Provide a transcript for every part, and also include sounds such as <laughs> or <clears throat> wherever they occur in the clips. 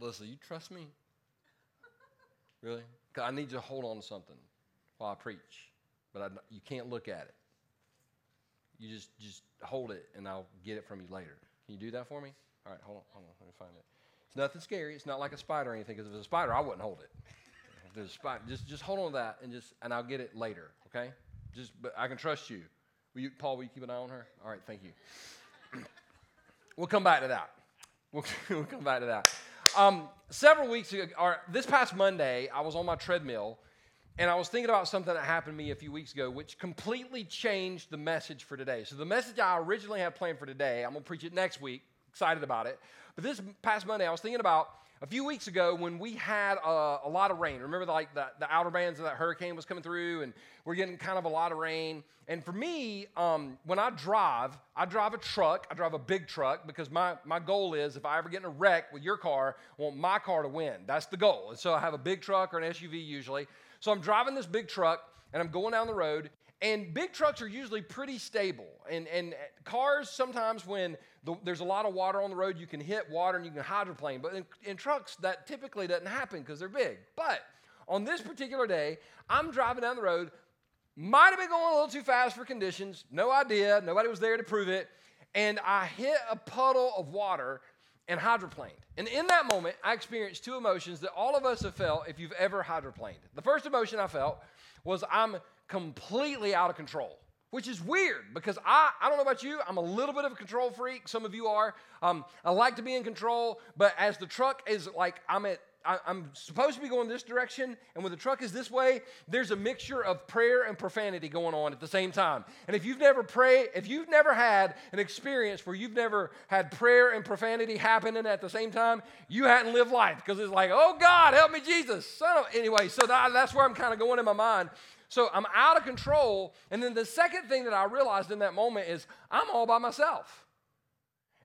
Listen, you trust me? Really? 'Cause I need you to hold on to something while I preach, but I, you can't look at it. You just just hold it, and I'll get it from you later. Can you do that for me? All right, hold on, hold on. Let me find it. It's nothing scary. It's not like a spider or anything. Because if it's a spider, I wouldn't hold it. If there's a spider, just just hold on to that, and just and I'll get it later. Okay? Just but I can trust you. Will you, Paul? Will you keep an eye on her? All right, thank you. <clears throat> we'll come back to that. We'll, <laughs> we'll come back to that. Um, several weeks ago, or this past Monday, I was on my treadmill and I was thinking about something that happened to me a few weeks ago, which completely changed the message for today. So, the message I originally had planned for today, I'm going to preach it next week. Excited about it. But this past Monday, I was thinking about a few weeks ago when we had a, a lot of rain. Remember, like the, the outer bands of that hurricane was coming through, and we're getting kind of a lot of rain. And for me, um, when I drive, I drive a truck. I drive a big truck because my, my goal is if I ever get in a wreck with your car, I want my car to win. That's the goal. And so I have a big truck or an SUV usually. So I'm driving this big truck and I'm going down the road. And big trucks are usually pretty stable. And, and cars, sometimes when the, there's a lot of water on the road, you can hit water and you can hydroplane. But in, in trucks, that typically doesn't happen because they're big. But on this particular day, I'm driving down the road, might have been going a little too fast for conditions, no idea, nobody was there to prove it. And I hit a puddle of water and hydroplaned. And in that moment, I experienced two emotions that all of us have felt if you've ever hydroplaned. The first emotion I felt was I'm completely out of control, which is weird because I, I don't know about you, I'm a little bit of a control freak. Some of you are. Um, I like to be in control, but as the truck is like, I'm at I, am supposed to be going this direction, and when the truck is this way, there's a mixture of prayer and profanity going on at the same time. And if you've never prayed, if you've never had an experience where you've never had prayer and profanity happening at the same time, you hadn't lived life because it's like, oh God, help me, Jesus. So anyway, so that, that's where I'm kind of going in my mind. So I'm out of control. And then the second thing that I realized in that moment is I'm all by myself.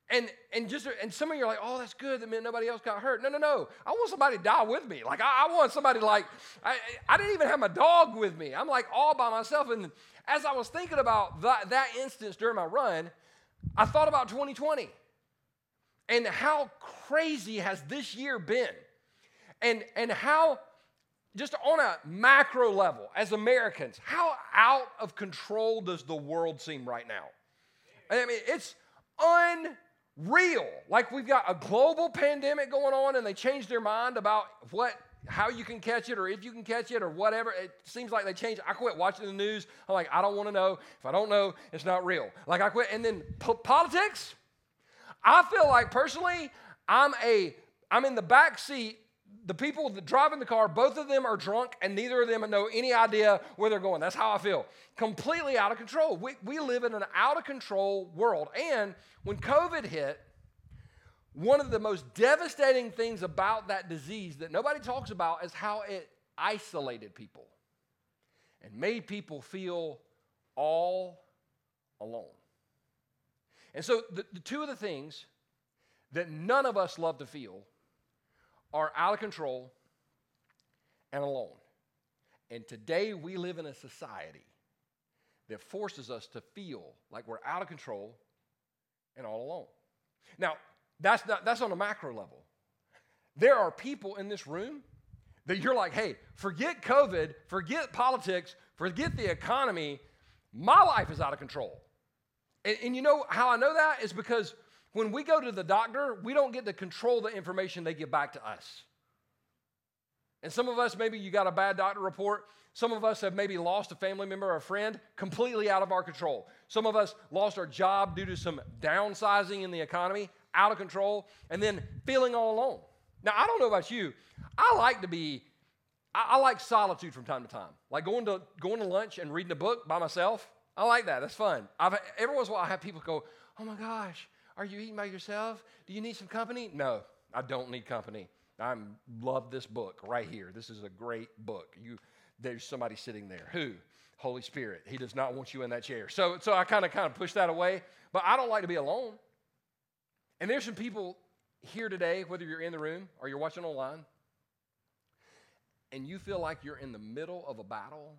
And and just and some of you are like, oh, that's good. That meant nobody else got hurt. No, no, no. I want somebody to die with me. Like I, I want somebody like I, I didn't even have my dog with me. I'm like all by myself. And as I was thinking about that, that instance during my run, I thought about 2020 and how crazy has this year been, and and how just on a macro level, as Americans, how out of control does the world seem right now? I mean, it's unreal. Like we've got a global pandemic going on, and they changed their mind about what, how you can catch it, or if you can catch it, or whatever. It seems like they changed. I quit watching the news. I'm like, I don't want to know. If I don't know, it's not real. Like I quit. And then po- politics. I feel like personally, I'm a, I'm in the back seat the people driving the car, both of them are drunk, and neither of them know any idea where they're going. That's how I feel. Completely out of control. We, we live in an out of control world. And when COVID hit, one of the most devastating things about that disease that nobody talks about is how it isolated people and made people feel all alone. And so, the, the two of the things that none of us love to feel are out of control and alone. And today we live in a society that forces us to feel like we're out of control and all alone. Now, that's, not, that's on a macro level. There are people in this room that you're like, hey, forget COVID, forget politics, forget the economy. My life is out of control. And, and you know how I know that is because when we go to the doctor, we don't get to control the information they give back to us. And some of us, maybe you got a bad doctor report. Some of us have maybe lost a family member or a friend completely out of our control. Some of us lost our job due to some downsizing in the economy, out of control, and then feeling all alone. Now, I don't know about you. I like to be, I, I like solitude from time to time. Like going to going to lunch and reading a book by myself. I like that. That's fun. I've, every once in a while, I have people go, "Oh my gosh, are you eating by yourself? Do you need some company? No, I don't need company. I love this book right here. This is a great book. You, there's somebody sitting there. Who? Holy Spirit. He does not want you in that chair. So, so I kind of kind of push that away. But I don't like to be alone. And there's some people here today, whether you're in the room or you're watching online, and you feel like you're in the middle of a battle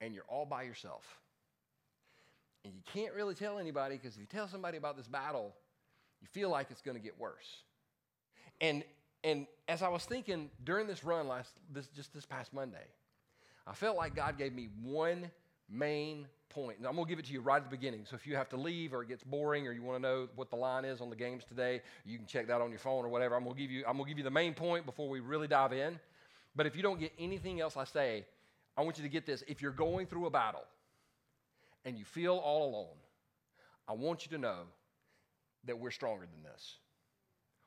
and you're all by yourself. And you can't really tell anybody because if you tell somebody about this battle, you feel like it's going to get worse. And and as I was thinking during this run last, this just this past Monday, I felt like God gave me one main point. And I'm going to give it to you right at the beginning. So if you have to leave or it gets boring or you want to know what the line is on the games today, you can check that on your phone or whatever. I'm going to give you I'm going to give you the main point before we really dive in. But if you don't get anything else I say, I want you to get this. If you're going through a battle and you feel all alone, I want you to know that we're stronger than this.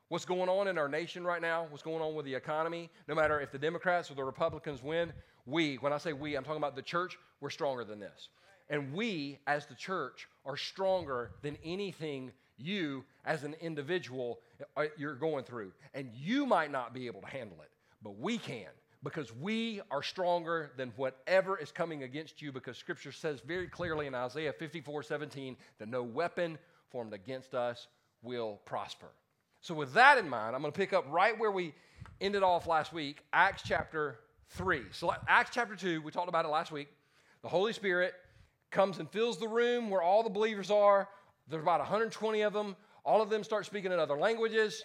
What's going on in our nation right now, what's going on with the economy, no matter if the Democrats or the Republicans win, we, when I say we, I'm talking about the church, we're stronger than this. And we, as the church, are stronger than anything you, as an individual, uh, you're going through. And you might not be able to handle it, but we can because we are stronger than whatever is coming against you because scripture says very clearly in Isaiah 54 17 that no weapon formed against us will prosper. So, with that in mind, I'm going to pick up right where we ended off last week, Acts chapter 3. So, Acts chapter 2, we talked about it last week. The Holy Spirit comes and fills the room where all the believers are. There's about 120 of them. All of them start speaking in other languages.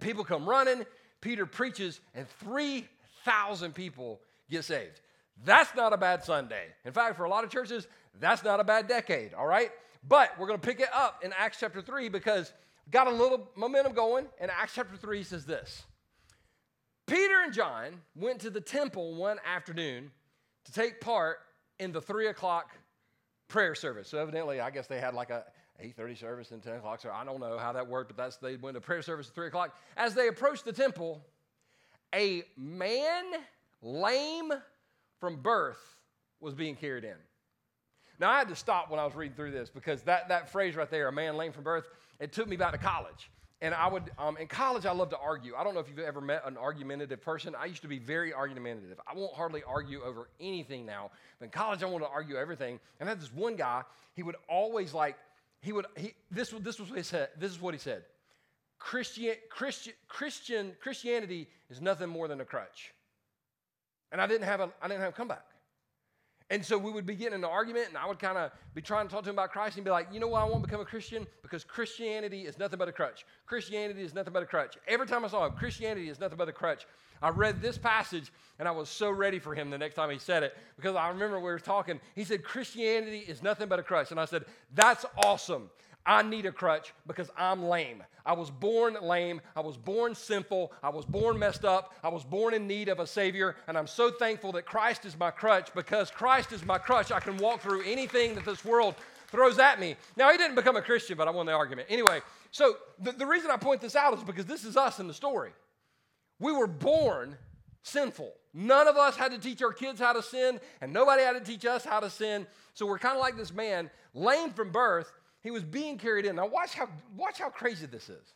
People come running. Peter preaches, and 3,000 people get saved. That's not a bad Sunday. In fact, for a lot of churches, that's not a bad decade, all right? But we're going to pick it up in Acts chapter 3 because got a little momentum going, and Acts chapter 3 says this Peter and John went to the temple one afternoon to take part in the 3 o'clock prayer service. So evidently, I guess they had like a 8.30 service and 10 o'clock So I don't know how that worked, but that's they went to prayer service at 3 o'clock. As they approached the temple, a man lame from birth was being carried in. Now, I had to stop when I was reading through this because that, that phrase right there, a man lame from birth, it took me back to college. And I would, um, in college, I love to argue. I don't know if you've ever met an argumentative person. I used to be very argumentative. I won't hardly argue over anything now. But in college, I wanted to argue everything. And I had this one guy, he would always like, he would, he, this, this was what he said. This is what he said. Christian, Christian, Christian, Christianity is nothing more than a crutch. And I didn't have a, I didn't have a comeback. And so we would be getting an argument, and I would kind of be trying to talk to him about Christ and be like, you know why I won't become a Christian? Because Christianity is nothing but a crutch. Christianity is nothing but a crutch. Every time I saw him, Christianity is nothing but a crutch. I read this passage, and I was so ready for him the next time he said it because I remember we were talking. He said, Christianity is nothing but a crutch. And I said, that's awesome. I need a crutch because I'm lame. I was born lame. I was born sinful. I was born messed up. I was born in need of a Savior. And I'm so thankful that Christ is my crutch because Christ is my crutch. I can walk through anything that this world throws at me. Now, he didn't become a Christian, but I won the argument. Anyway, so the, the reason I point this out is because this is us in the story. We were born sinful. None of us had to teach our kids how to sin, and nobody had to teach us how to sin. So we're kind of like this man, lame from birth he was being carried in. Now, watch how, watch how crazy this is.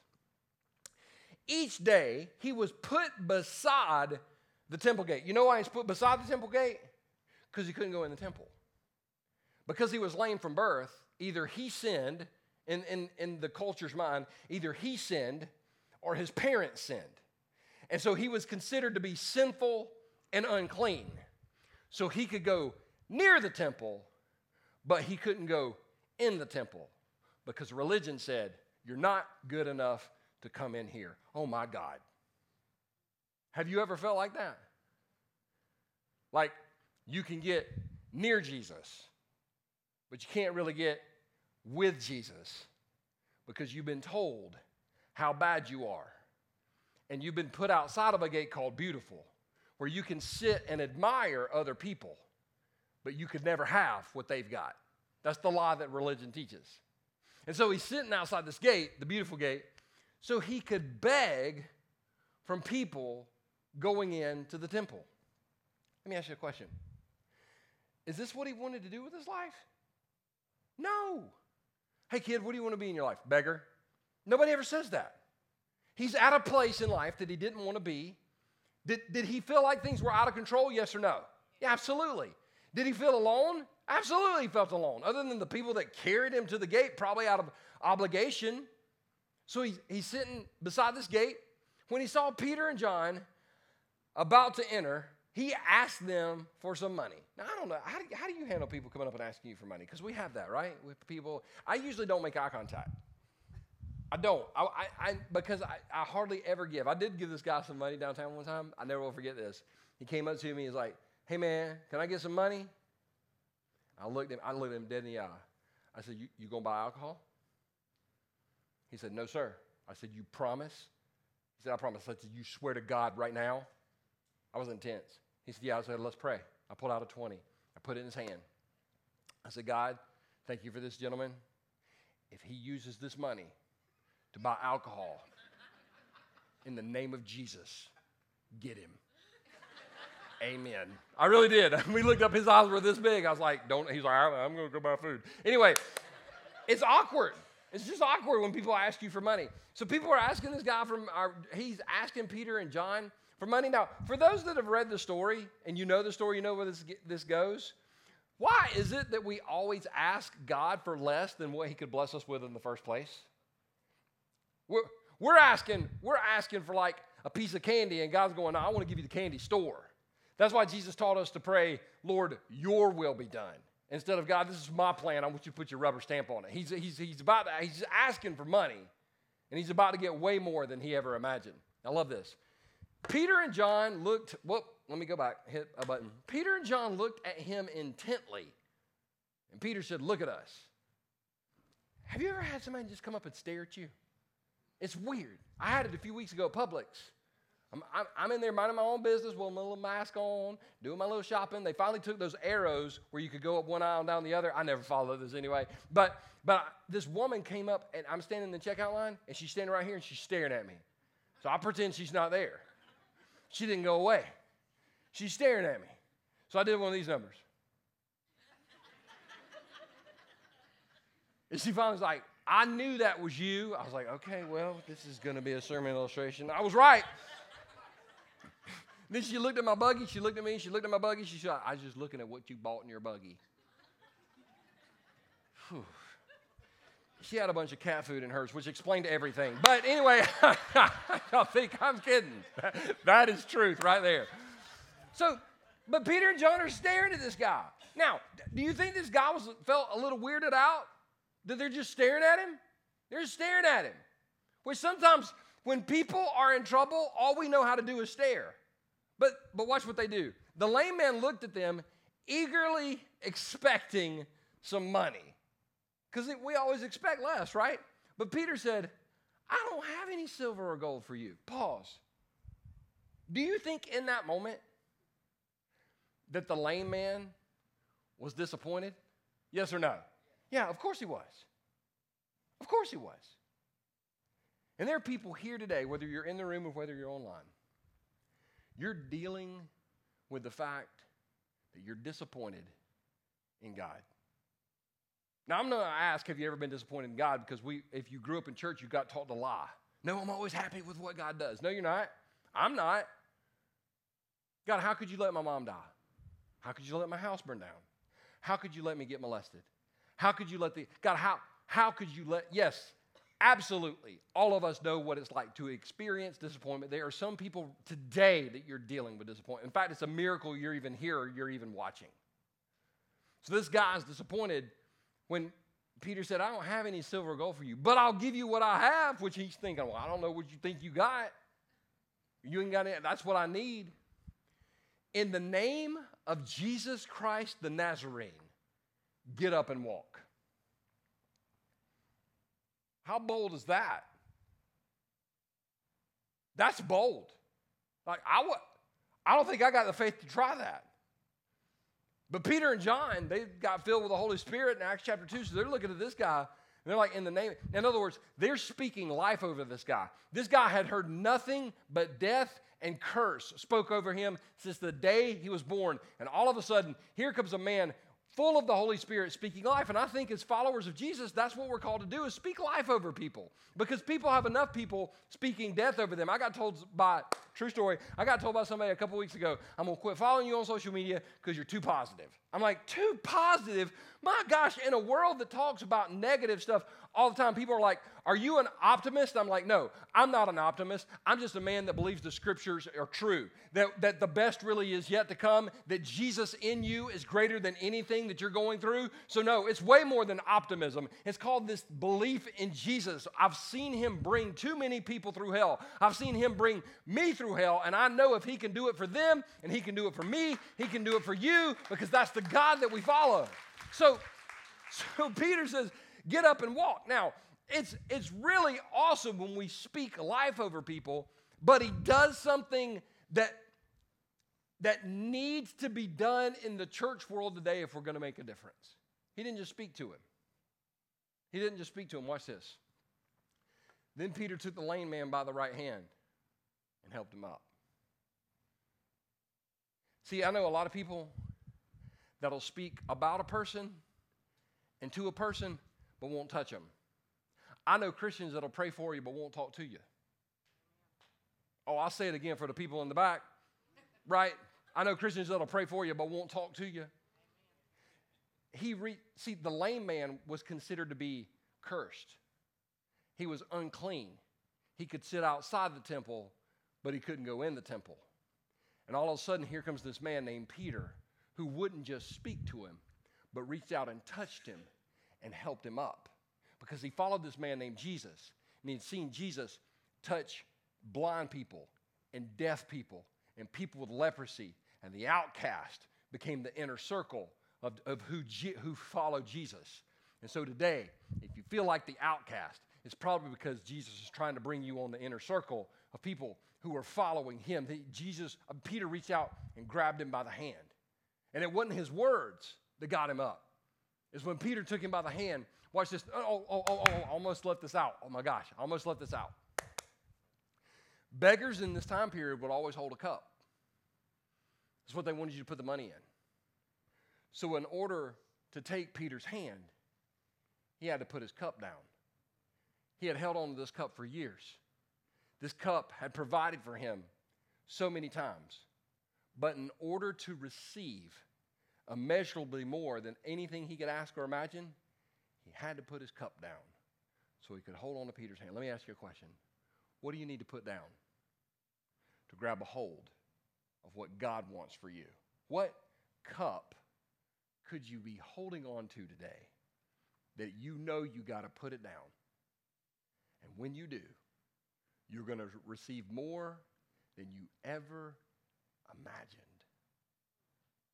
Each day, he was put beside the temple gate. You know why he's put beside the temple gate? Because he couldn't go in the temple. Because he was lame from birth, either he sinned, in, in, in the culture's mind, either he sinned or his parents sinned. And so he was considered to be sinful and unclean. So he could go near the temple, but he couldn't go in the temple because religion said, You're not good enough to come in here. Oh my God. Have you ever felt like that? Like you can get near Jesus, but you can't really get with Jesus because you've been told how bad you are. And you've been put outside of a gate called beautiful, where you can sit and admire other people, but you could never have what they've got. That's the lie that religion teaches. And so he's sitting outside this gate, the beautiful gate, so he could beg from people going into the temple. Let me ask you a question Is this what he wanted to do with his life? No. Hey, kid, what do you want to be in your life? Beggar? Nobody ever says that. He's at a place in life that he didn't want to be. Did, did he feel like things were out of control? Yes or no? Yeah, absolutely. Did he feel alone? Absolutely felt alone, other than the people that carried him to the gate, probably out of obligation. So he, he's sitting beside this gate. When he saw Peter and John about to enter, he asked them for some money. Now, I don't know. How do, how do you handle people coming up and asking you for money? Because we have that, right? With people, I usually don't make eye contact. I don't. I, I, I because I, I hardly ever give. I did give this guy some money downtown one time. I never will forget this. He came up to me. He's like, "Hey man, can I get some money?" I looked him. I looked him dead in the eye. I said, "You, you gonna buy alcohol?" He said, "No, sir." I said, "You promise?" He said, "I promise." I said, "You swear to God right now?" I was intense. He said, "Yeah." I said, "Let's pray." I pulled out a twenty. I put it in his hand. I said, "God, thank you for this gentleman. If he uses this money to buy alcohol. In the name of Jesus, get him. Amen. I really did. <laughs> We looked up, his eyes were this big. I was like, don't, he's like, I'm going to go buy food. Anyway, it's awkward. It's just awkward when people ask you for money. So people are asking this guy from our, he's asking Peter and John for money. Now, for those that have read the story and you know the story, you know where this, this goes. Why is it that we always ask God for less than what he could bless us with in the first place? We're, we're asking, we're asking for like a piece of candy, and God's going, no, I want to give you the candy store. That's why Jesus taught us to pray, Lord, your will be done. Instead of God, this is my plan. I want you to put your rubber stamp on it. He's, he's, he's about to, he's asking for money, and he's about to get way more than he ever imagined. I love this. Peter and John looked, whoop, let me go back, hit a button. Peter and John looked at him intently. And Peter said, Look at us. Have you ever had somebody just come up and stare at you? It's weird. I had it a few weeks ago at Publix. I'm, I'm, I'm, in there minding my own business with my little mask on, doing my little shopping. They finally took those arrows where you could go up one aisle and down the other. I never followed those anyway. But, but this woman came up, and I'm standing in the checkout line, and she's standing right here, and she's staring at me. So I pretend she's not there. She didn't go away. She's staring at me. So I did one of these numbers. and she finally was like, I knew that was you. I was like, okay, well, this is going to be a sermon illustration. I was right. Then she looked at my buggy. She looked at me. She looked at my buggy. She said, I was just looking at what you bought in your buggy. Whew. She had a bunch of cat food in hers, which explained everything. But anyway, <laughs> I think I'm kidding. <laughs> that is truth right there. So, but Peter and John are staring at this guy. Now, do you think this guy was felt a little weirded out? that they're just staring at him? They're staring at him. Which sometimes when people are in trouble, all we know how to do is stare. But but watch what they do. The lame man looked at them, eagerly expecting some money. Because we always expect less, right? But Peter said, I don't have any silver or gold for you. Pause. Do you think in that moment that the lame man was disappointed? Yes or no? Yeah, of course he was. Of course he was. And there are people here today, whether you're in the room or whether you're online, you're dealing with the fact that you're disappointed in God. Now, I'm going to ask, have you ever been disappointed in God? Because we, if you grew up in church, you got taught to lie. No, I'm always happy with what God does. No, you're not. I'm not. God, how could you let my mom die? How could you let my house burn down? How could you let me get molested? How could you let the, God, how, how could you let, yes, absolutely. All of us know what it's like to experience disappointment. There are some people today that you're dealing with disappointment. In fact, it's a miracle you're even here or you're even watching. So this guy's disappointed when Peter said, I don't have any silver or gold for you, but I'll give you what I have, which he's thinking, well, I don't know what you think you got. You ain't got any, that's what I need. In the name of Jesus Christ the Nazarene, get up and walk. How bold is that? That's bold. Like I would, I don't think I got the faith to try that. But Peter and John, they got filled with the Holy Spirit in Acts chapter 2, so they're looking at this guy and they're like, in the name, in other words, they're speaking life over this guy. This guy had heard nothing but death and curse spoke over him since the day he was born. And all of a sudden, here comes a man full of the Holy Spirit speaking life. And I think as followers of Jesus, that's what we're called to do is speak life over people. Because people have enough people speaking death over them. I got told by, true story, I got told by somebody a couple weeks ago, I'm gonna quit following you on social media because you're too positive. I'm like, too positive? My gosh, in a world that talks about negative stuff all the time, people are like, Are you an optimist? I'm like, No, I'm not an optimist. I'm just a man that believes the scriptures are true, that, that the best really is yet to come, that Jesus in you is greater than anything that you're going through. So, no, it's way more than optimism. It's called this belief in Jesus. I've seen him bring too many people through hell. I've seen him bring me through hell, and I know if he can do it for them and he can do it for me, he can do it for you because that's the God that we follow. So, so Peter says, get up and walk. Now, it's, it's really awesome when we speak life over people, but he does something that, that needs to be done in the church world today if we're going to make a difference. He didn't just speak to him. He didn't just speak to him. Watch this. Then Peter took the lame man by the right hand and helped him up. See, I know a lot of people that'll speak about a person and to a person, but won't touch them. I know Christians that'll pray for you, but won't talk to you. Oh, I'll say it again for the people in the back, right? I know Christians that'll pray for you, but won't talk to you. He re- see the lame man was considered to be cursed. He was unclean. He could sit outside the temple, but he couldn't go in the temple. And all of a sudden, here comes this man named Peter who wouldn't just speak to him, but reached out and touched him and helped him up because he followed this man named Jesus and he'd seen Jesus touch blind people and deaf people and people with leprosy and the outcast became the inner circle of, of who, who followed Jesus. And so today, if you feel like the outcast, it's probably because Jesus is trying to bring you on the inner circle of people who are following him. Jesus, uh, Peter reached out and grabbed him by the hand. And it wasn't his words that got him up. It's when Peter took him by the hand. Watch this. Oh, oh, oh, oh, I almost left this out. Oh my gosh, almost left this out. Beggars in this time period would always hold a cup. That's what they wanted you to put the money in. So, in order to take Peter's hand, he had to put his cup down. He had held on to this cup for years. This cup had provided for him so many times. But in order to receive immeasurably more than anything he could ask or imagine, he had to put his cup down so he could hold on to Peter's hand. Let me ask you a question. What do you need to put down to grab a hold of what God wants for you? What cup could you be holding on to today that you know you got to put it down? And when you do, you're going to receive more than you ever imagined.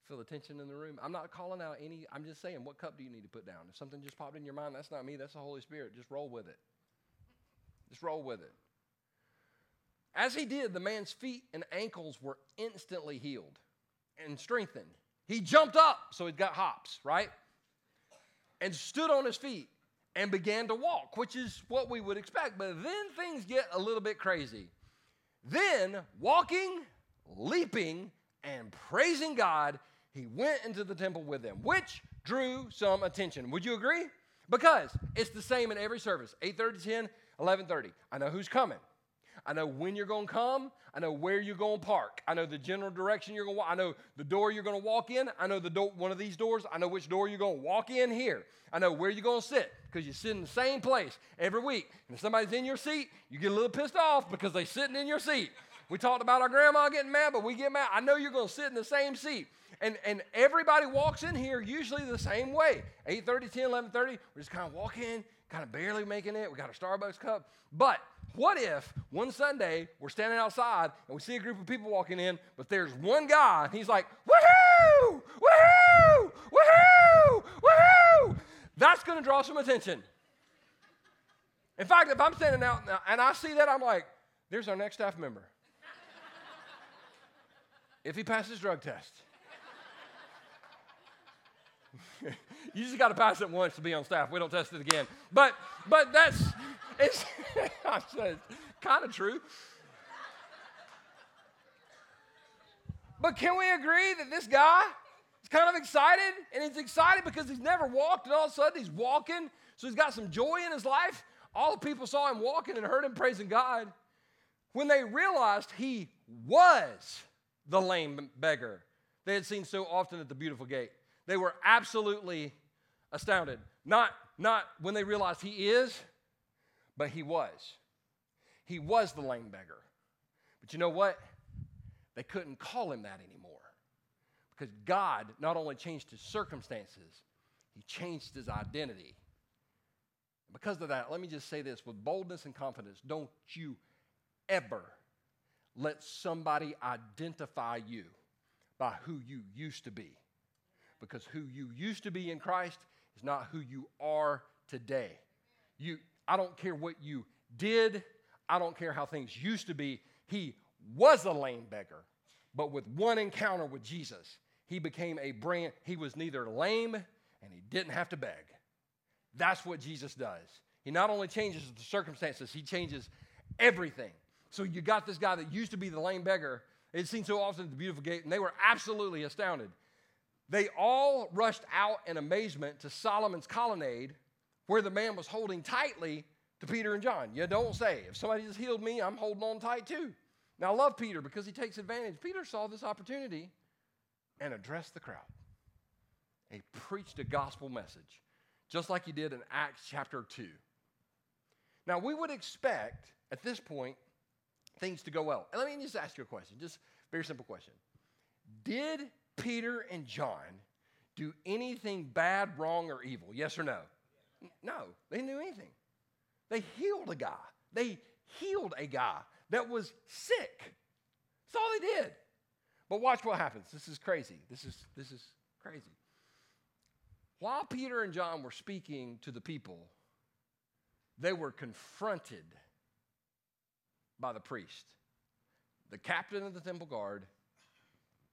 Feel the tension in the room? I'm not calling out any, I'm just saying, what cup do you need to put down? If something just popped in your mind, that's not me, that's the Holy Spirit. Just roll with it. Just roll with it. As he did, the man's feet and ankles were instantly healed and strengthened. He jumped up, so he got hops, right? And stood on his feet and began to walk, which is what we would expect. But then things get a little bit crazy. Then, walking, leaping, and praising God, he went into the temple with them, which drew some attention. Would you agree? Because it's the same in every service 8:30, 10, 11:30. I know who's coming. I know when you're going to come. I know where you're going to park. I know the general direction you're going to walk. I know the door you're going to walk in. I know the door, one of these doors. I know which door you're going to walk in here. I know where you're going to sit because you sit in the same place every week. And if somebody's in your seat, you get a little pissed off because they're sitting in your seat. We talked about our grandma getting mad, but we get mad. I know you're going to sit in the same seat. And, and everybody walks in here usually the same way. 8.30 10 11.30 we're just kind of walking kind of barely making it. We got a starbucks cup. But what if one sunday we're standing outside and we see a group of people walking in but there's one guy and he's like woohoo! Woohoo! Woohoo! Woohoo! That's going to draw some attention. In fact if i'm standing out and i see that i'm like there's our next staff member if he passes drug test. <laughs> you just got to pass it once to be on staff. We don't test it again. But but that's it's, <laughs> it's kind of true. But can we agree that this guy is kind of excited? And he's excited because he's never walked, and all of a sudden he's walking. So he's got some joy in his life. All the people saw him walking and heard him praising God. When they realized he was the lame beggar they had seen so often at the beautiful gate. They were absolutely astounded. Not, not when they realized he is, but he was. He was the lame beggar. But you know what? They couldn't call him that anymore. Because God not only changed his circumstances, he changed his identity. Because of that, let me just say this with boldness and confidence don't you ever let somebody identify you by who you used to be. Because who you used to be in Christ is not who you are today. You, I don't care what you did, I don't care how things used to be. He was a lame beggar, but with one encounter with Jesus, he became a brand, he was neither lame and he didn't have to beg. That's what Jesus does. He not only changes the circumstances, he changes everything. So you got this guy that used to be the lame beggar. It's seen so often at the beautiful gate, and they were absolutely astounded. They all rushed out in amazement to Solomon's colonnade, where the man was holding tightly to Peter and John. You don't say. If somebody just healed me, I'm holding on tight too. Now, I love Peter because he takes advantage. Peter saw this opportunity and addressed the crowd. He preached a gospel message, just like he did in Acts chapter 2. Now, we would expect at this point things to go well. And let me just ask you a question, just very simple question. Did Peter and John do anything bad, wrong, or evil? Yes or no? No, they didn't do anything. They healed a guy. They healed a guy that was sick. That's all they did. But watch what happens. This is crazy. This is, this is crazy. While Peter and John were speaking to the people, they were confronted by the priest, the captain of the temple guard,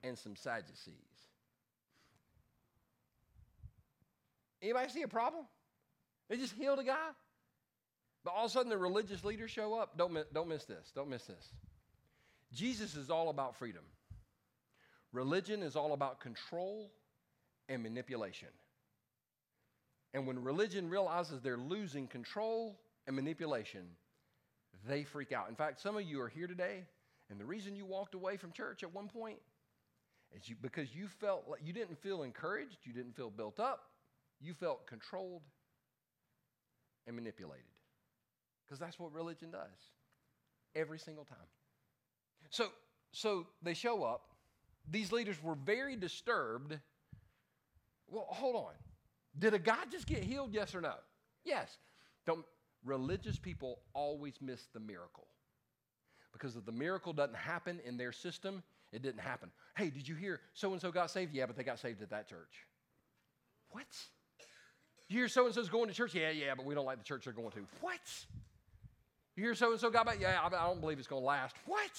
and some Sadducees. Anybody see a problem? They just healed a guy. But all of a sudden, the religious leaders show up. Don't, don't miss this. Don't miss this. Jesus is all about freedom. Religion is all about control and manipulation. And when religion realizes they're losing control and manipulation, they freak out. In fact, some of you are here today, and the reason you walked away from church at one point is you, because you felt like you didn't feel encouraged, you didn't feel built up, you felt controlled and manipulated. Because that's what religion does every single time. So, so they show up. These leaders were very disturbed. Well, hold on. Did a guy just get healed? Yes or no? Yes. Don't, religious people always miss the miracle. Because if the miracle doesn't happen in their system, it didn't happen. Hey, did you hear so and so got saved? Yeah, but they got saved at that church. What? You hear so and so's going to church? Yeah, yeah, but we don't like the church they're going to. What? You hear so and so got back? Yeah, I don't believe it's going to last. What?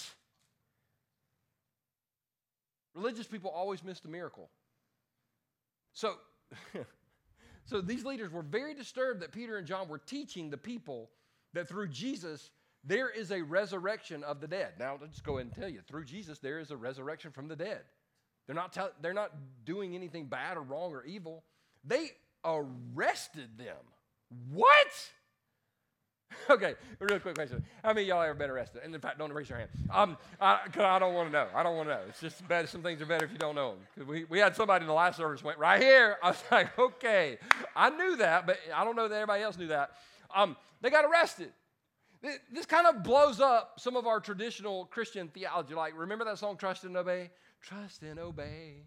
Religious people always miss the miracle. So, <laughs> so these leaders were very disturbed that Peter and John were teaching the people that through Jesus there is a resurrection of the dead. Now, just go ahead and tell you through Jesus there is a resurrection from the dead. They're not, tell, they're not doing anything bad or wrong or evil. They arrested them. What? <laughs> okay, real quick question. How many y'all ever been arrested? And in fact, don't raise your hand. Um, I, I don't want to know. I don't want to know. It's just better. Some things are better if you don't know them. Because we, we had somebody in the last service went right here. I was <laughs> like, okay, I knew that, but I don't know that everybody else knew that. Um, they got arrested. This kind of blows up some of our traditional Christian theology. Like, remember that song, Trust and Obey? Trust and obey,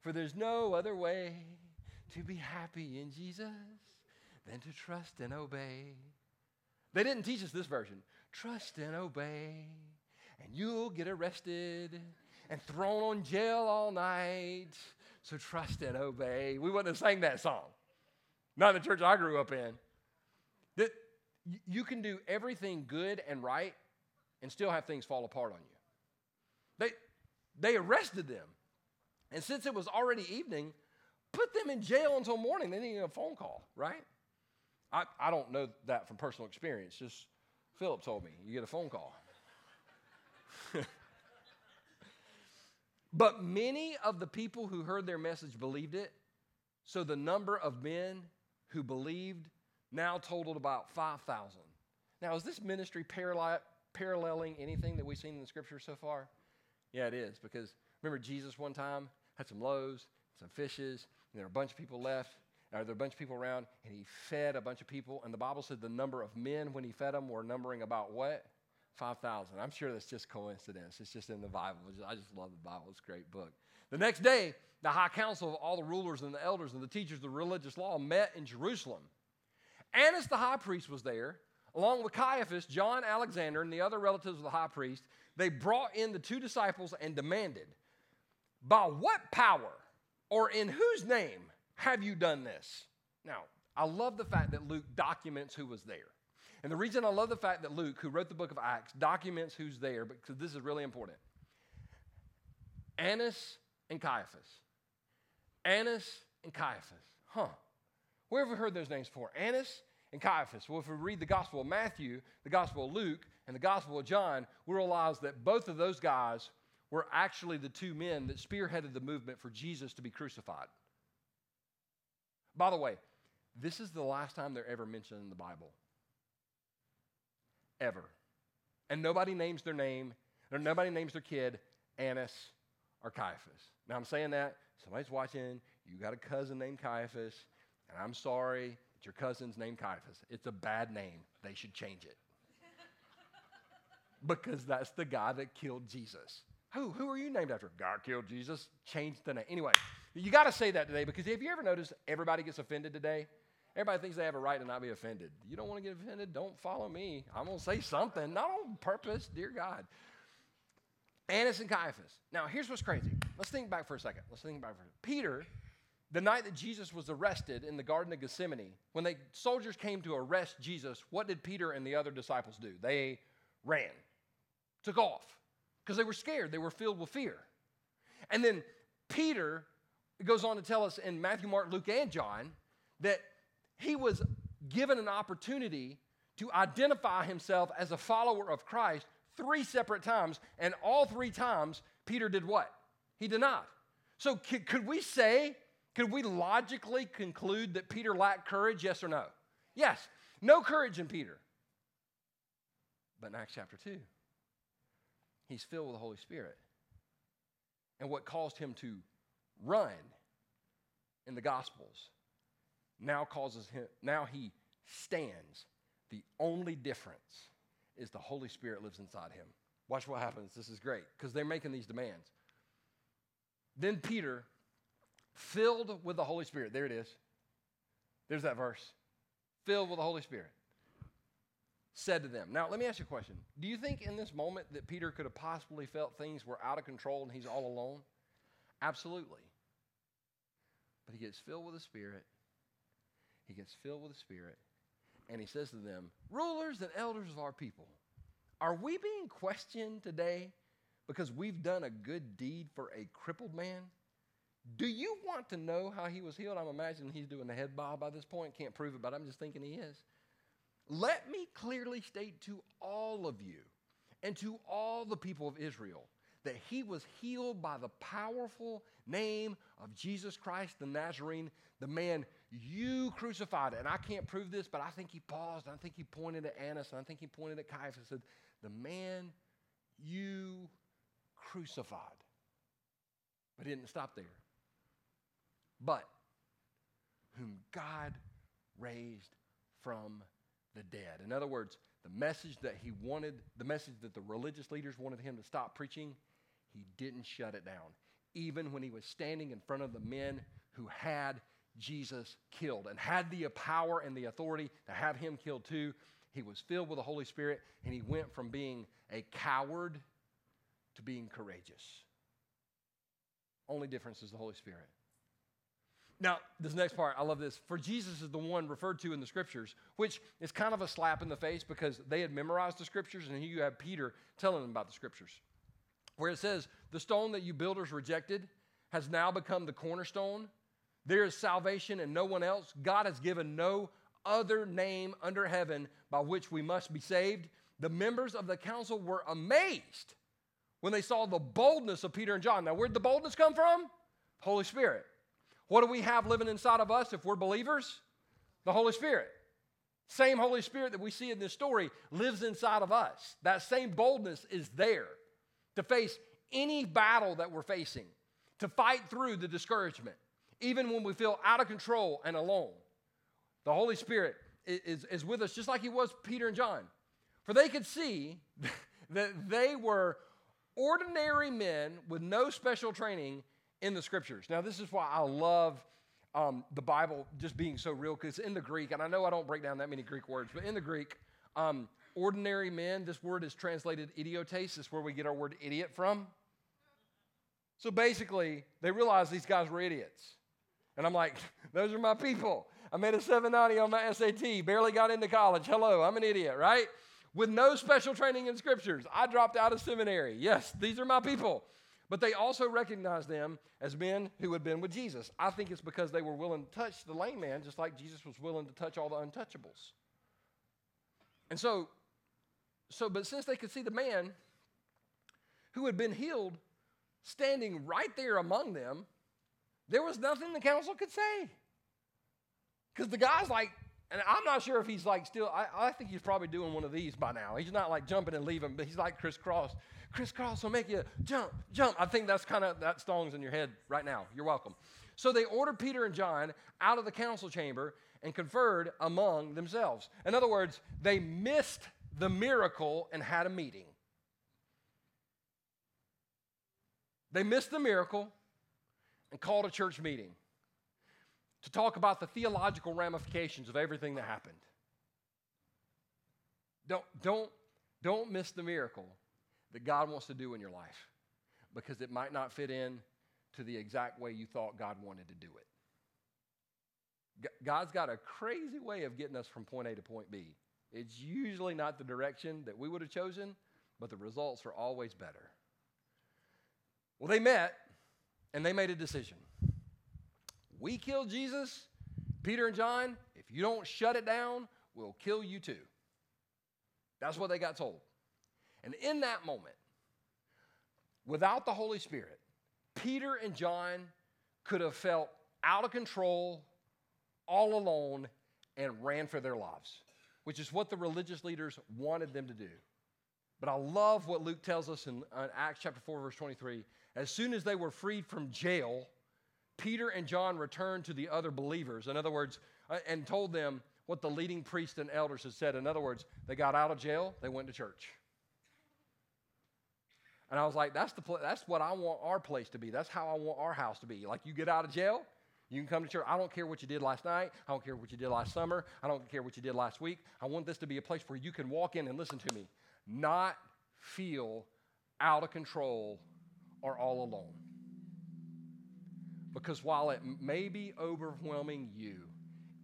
for there's no other way to be happy in Jesus than to trust and obey. They didn't teach us this version. Trust and obey, and you'll get arrested and thrown on jail all night. So trust and obey. We wouldn't have sang that song. Not in the church I grew up in. That you can do everything good and right and still have things fall apart on you. They, they arrested them. And since it was already evening, put them in jail until morning. They needed a phone call, right? I, I don't know that from personal experience. Just Philip told me you get a phone call. <laughs> but many of the people who heard their message believed it. So the number of men who believed now totaled about 5,000. Now, is this ministry paralleling anything that we've seen in the scripture so far? Yeah, it is. Because remember, Jesus one time had some loaves, some fishes, and there were a bunch of people left. Are there a bunch of people around? And he fed a bunch of people. And the Bible said the number of men when he fed them were numbering about what? 5,000. I'm sure that's just coincidence. It's just in the Bible. I just love the Bible. It's a great book. The next day, the high council of all the rulers and the elders and the teachers of the religious law met in Jerusalem. Annas the high priest was there, along with Caiaphas, John, Alexander, and the other relatives of the high priest. They brought in the two disciples and demanded, By what power or in whose name have you done this? Now, I love the fact that Luke documents who was there. And the reason I love the fact that Luke, who wrote the book of Acts, documents who's there, because this is really important. Annas and Caiaphas. Annas and Caiaphas. Huh. Where have we heard those names before? Annas and Caiaphas. Well, if we read the Gospel of Matthew, the Gospel of Luke, and the Gospel of John, we realize that both of those guys were actually the two men that spearheaded the movement for Jesus to be crucified. By the way, this is the last time they're ever mentioned in the Bible. Ever. And nobody names their name, or nobody names their kid Annas or Caiaphas. Now I'm saying that, somebody's watching, you got a cousin named Caiaphas, and I'm sorry that your cousin's named Caiaphas. It's a bad name. They should change it. <laughs> because that's the guy that killed Jesus. Who? Who are you named after? God killed Jesus. Change the name. Anyway, you got to say that today because have you ever noticed everybody gets offended today? Everybody thinks they have a right to not be offended. You don't want to get offended? Don't follow me. I'm going to say something, not on purpose, dear God. Annas and Caiaphas. Now, here's what's crazy. Let's think back for a second. Let's think back for a second. Peter, the night that Jesus was arrested in the Garden of Gethsemane, when the soldiers came to arrest Jesus, what did Peter and the other disciples do? They ran, took off, because they were scared. They were filled with fear. And then Peter goes on to tell us in Matthew, Mark, Luke, and John that he was given an opportunity to identify himself as a follower of Christ three separate times, and all three times, Peter did what? He denied. So, could, could we say, could we logically conclude that Peter lacked courage? Yes or no? Yes. No courage in Peter. But in Acts chapter 2, he's filled with the Holy Spirit. And what caused him to run in the Gospels now causes him, now he stands. The only difference is the Holy Spirit lives inside him. Watch what happens. This is great because they're making these demands. Then Peter, filled with the Holy Spirit, there it is. There's that verse. Filled with the Holy Spirit, said to them. Now, let me ask you a question. Do you think in this moment that Peter could have possibly felt things were out of control and he's all alone? Absolutely. But he gets filled with the Spirit. He gets filled with the Spirit. And he says to them, Rulers and elders of our people, are we being questioned today because we've done a good deed for a crippled man? Do you want to know how he was healed? I'm imagining he's doing the head bob by this point. Can't prove it, but I'm just thinking he is. Let me clearly state to all of you and to all the people of Israel that he was healed by the powerful name of Jesus Christ the Nazarene, the man you crucified. And I can't prove this, but I think he paused. I think he pointed at Annas, and I think he pointed at Caiaphas and said, The man you crucified. But he didn't stop there. But whom God raised from the dead. In other words, the message that he wanted, the message that the religious leaders wanted him to stop preaching, he didn't shut it down. Even when he was standing in front of the men who had Jesus killed and had the power and the authority to have him killed too, he was filled with the Holy Spirit and he went from being a coward to being courageous. Only difference is the Holy Spirit. Now, this next part, I love this. For Jesus is the one referred to in the scriptures, which is kind of a slap in the face because they had memorized the scriptures, and here you have Peter telling them about the scriptures where it says, The stone that you builders rejected has now become the cornerstone. There is salvation and no one else. God has given no other name under heaven by which we must be saved. The members of the council were amazed when they saw the boldness of Peter and John. Now, where'd the boldness come from? Holy Spirit. What do we have living inside of us if we're believers? The Holy Spirit. Same Holy Spirit that we see in this story lives inside of us. That same boldness is there to face any battle that we're facing, to fight through the discouragement. even when we feel out of control and alone. The Holy Spirit is, is with us just like He was Peter and John. For they could see <laughs> that they were ordinary men with no special training in the scriptures. Now, this is why I love um, the Bible just being so real, because in the Greek, and I know I don't break down that many Greek words, but in the Greek, um, ordinary men, this word is translated idiotes. Is where we get our word idiot from. So basically, they realized these guys were idiots. And I'm like, <laughs> those are my people. I made a 790 on my SAT, barely got into college. Hello, I'm an idiot, right? With no special training in scriptures. I dropped out of seminary. Yes, these are my people. But they also recognized them as men who had been with Jesus. I think it's because they were willing to touch the lame man, just like Jesus was willing to touch all the untouchables. And so, so, but since they could see the man who had been healed standing right there among them, there was nothing the council could say. Because the guy's like, and I'm not sure if he's like still, I, I, think he's probably doing one of these by now. He's not like jumping and leaving, but he's like. Kris Kross will make you jump, jump. I think that's kind of, that song's in your head right now. You're welcome. So they ordered Peter and John out of the council chamber and conferred among themselves. In other words, they missed the miracle and had a meeting. They missed the miracle and called a church meeting to talk about the theological ramifications of everything that happened. Don't, don't, don't miss the miracle that God wants to do in your life because it might not fit in to the exact way you thought God wanted to do it. God's got a crazy way of getting us from point A to point B. It's usually not the direction that we would have chosen, but the results are always better. Well, they met and they made a decision. We kill Jesus, Peter and John. If you don't shut it down, we'll kill you too. That's what they got told. And in that moment, without the Holy Spirit, Peter and John could have felt out of control, all alone, and ran for their lives, which is what the religious leaders wanted them to do. But I love what Luke tells us in, in Acts chapter 4, verse 23. As soon as they were freed from jail, Peter and John returned to the other believers. In other words, uh, and told them what the leading priests and elders had said. In other words, they got out of jail, they went to church. And I was like, that's, the pl- that's what I want our place to be. That's how I want our house to be. Like, you get out of jail, you can come to church. I don't care what you did last night. I don't care what you did last summer. I don't care what you did last week. I want this to be a place where you can walk in and listen to me, not feel out of control or all alone. Because while it may be overwhelming you,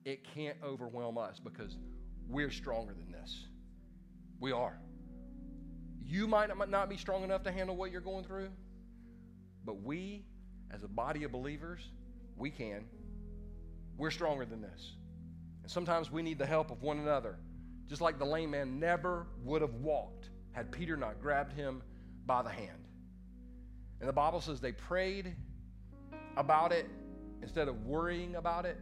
it can't overwhelm us because we're stronger than this. We are. You might not be strong enough to handle what you're going through, but we, as a body of believers, we can. We're stronger than this. And sometimes we need the help of one another. Just like the lame man never would have walked had Peter not grabbed him by the hand. And the Bible says they prayed about it instead of worrying about it.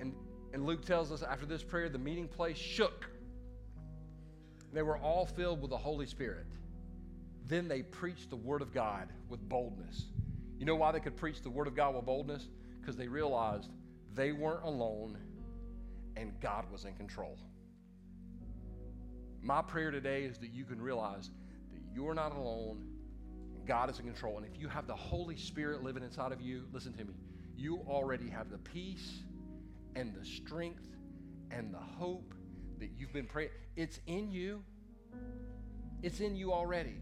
And, and Luke tells us after this prayer, the meeting place shook they were all filled with the Holy Spirit. Then they preached the Word of God with boldness. You know why they could preach the Word of God with boldness? Because they realized they weren't alone and God was in control. My prayer today is that you can realize that you're not alone and God is in control. And if you have the Holy Spirit living inside of you, listen to me, you already have the peace and the strength and the hope that you've been praying. It's in you. It's in you already.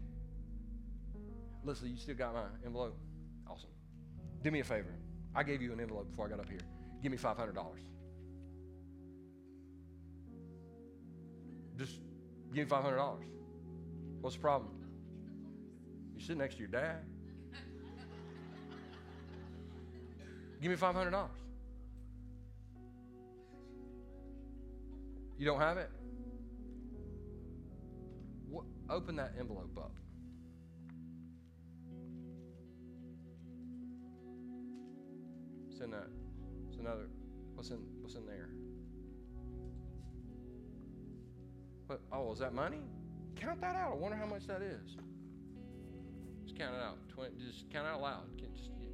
Listen, you still got my envelope? Do me a favor. I gave you an envelope before I got up here. Give me $500. Just give me $500. What's the problem? You sit next to your dad. Give me $500. You don't have it? What, open that envelope up. It's in that. It's another. What's in What's in there? But oh, is that money? Count that out. I wonder how much that is. Just count it out. Twenty. Just count out loud. Can just. Yeah.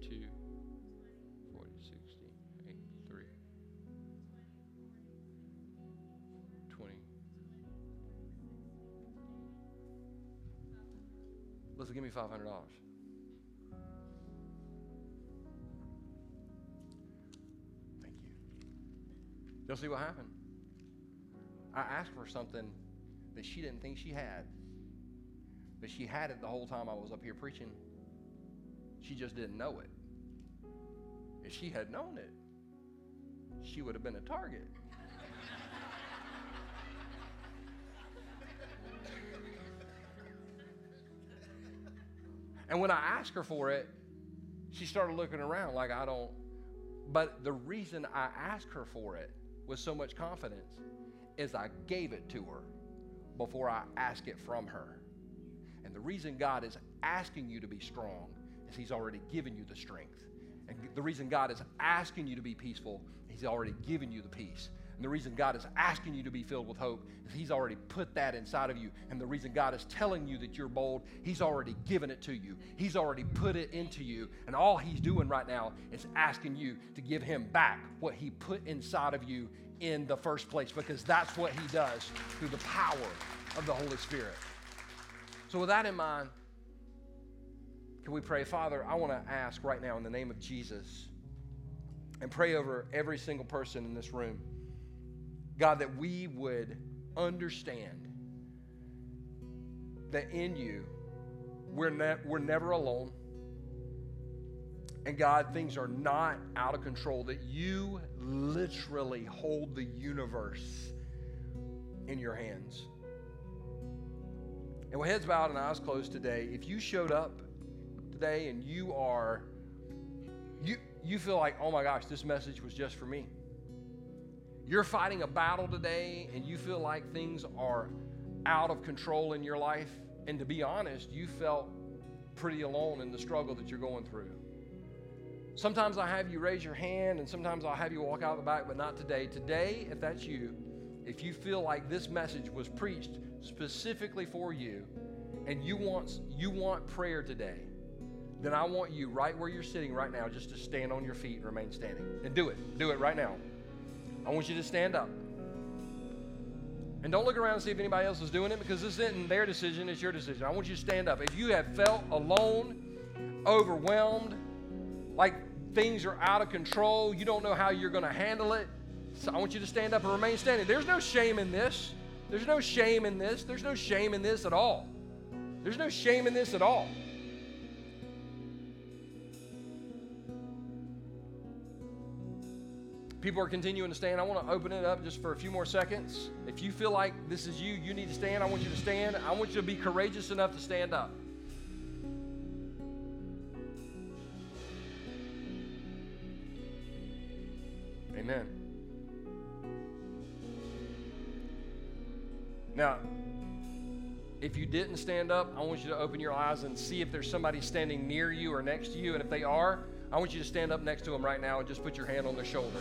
60, 80, 2, 40, 60, 83, 20. Listen, give me $500. You'll see what happened. I asked for something that she didn't think she had, but she had it the whole time I was up here preaching. She just didn't know it. If she had known it, she would have been a target. and when I asked her for it, she started looking around like I don't. But the reason I asked her for it with so much confidence is I gave it to her before I ask it from her. And the reason God is asking you to be strong is He's already given you the strength. And the reason God is asking you to be peaceful, He's already given you the peace. And the reason God is asking you to be filled with hope is He's already put that inside of you. And the reason God is telling you that you're bold, He's already given it to you. He's already put it into you. And all He's doing right now is asking you to give Him back what He put inside of you in the first place because that's what He does through the power of the Holy Spirit. So, with that in mind, can we pray? Father, I want to ask right now in the name of Jesus and pray over every single person in this room. God, that we would understand that in you, we're, ne- we're never alone. And God, things are not out of control, that you literally hold the universe in your hands. And with heads bowed and eyes closed today, if you showed up today and you are, you, you feel like, oh my gosh, this message was just for me. You're fighting a battle today and you feel like things are out of control in your life. And to be honest, you felt pretty alone in the struggle that you're going through. Sometimes I have you raise your hand, and sometimes I'll have you walk out the back, but not today. Today, if that's you, if you feel like this message was preached specifically for you, and you want you want prayer today, then I want you right where you're sitting right now just to stand on your feet and remain standing. And do it. Do it right now. I want you to stand up. And don't look around and see if anybody else is doing it because this isn't their decision, it's your decision. I want you to stand up. If you have felt alone, overwhelmed, like things are out of control, you don't know how you're going to handle it, so I want you to stand up and remain standing. There's no shame in this. There's no shame in this. There's no shame in this at all. There's no shame in this at all. People are continuing to stand. I want to open it up just for a few more seconds. If you feel like this is you, you need to stand. I want you to stand. I want you to be courageous enough to stand up. Amen. Now, if you didn't stand up, I want you to open your eyes and see if there's somebody standing near you or next to you. And if they are, I want you to stand up next to them right now and just put your hand on their shoulder.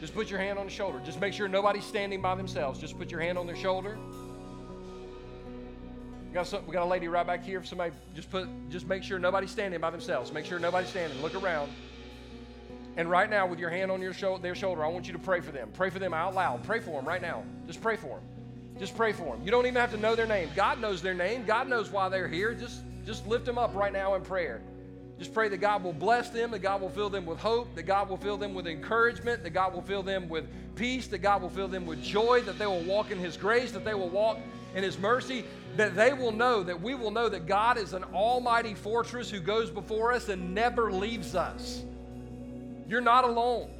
Just put your hand on the shoulder. Just make sure nobody's standing by themselves. Just put your hand on their shoulder. We got, some, we got a lady right back here. If somebody just put, just make sure nobody's standing by themselves. Make sure nobody's standing. Look around. And right now, with your hand on your shoulder, their shoulder, I want you to pray for them. Pray for them out loud. Pray for them right now. Just pray for them. Just pray for them. You don't even have to know their name. God knows their name. God knows why they're here. Just, just lift them up right now in prayer. Just pray that God will bless them, that God will fill them with hope, that God will fill them with encouragement, that God will fill them with peace, that God will fill them with joy, that they will walk in His grace, that they will walk in His mercy, that they will know, that we will know that God is an almighty fortress who goes before us and never leaves us. You're not alone.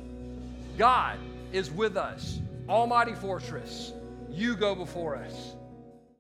God is with us, almighty fortress. You go before us.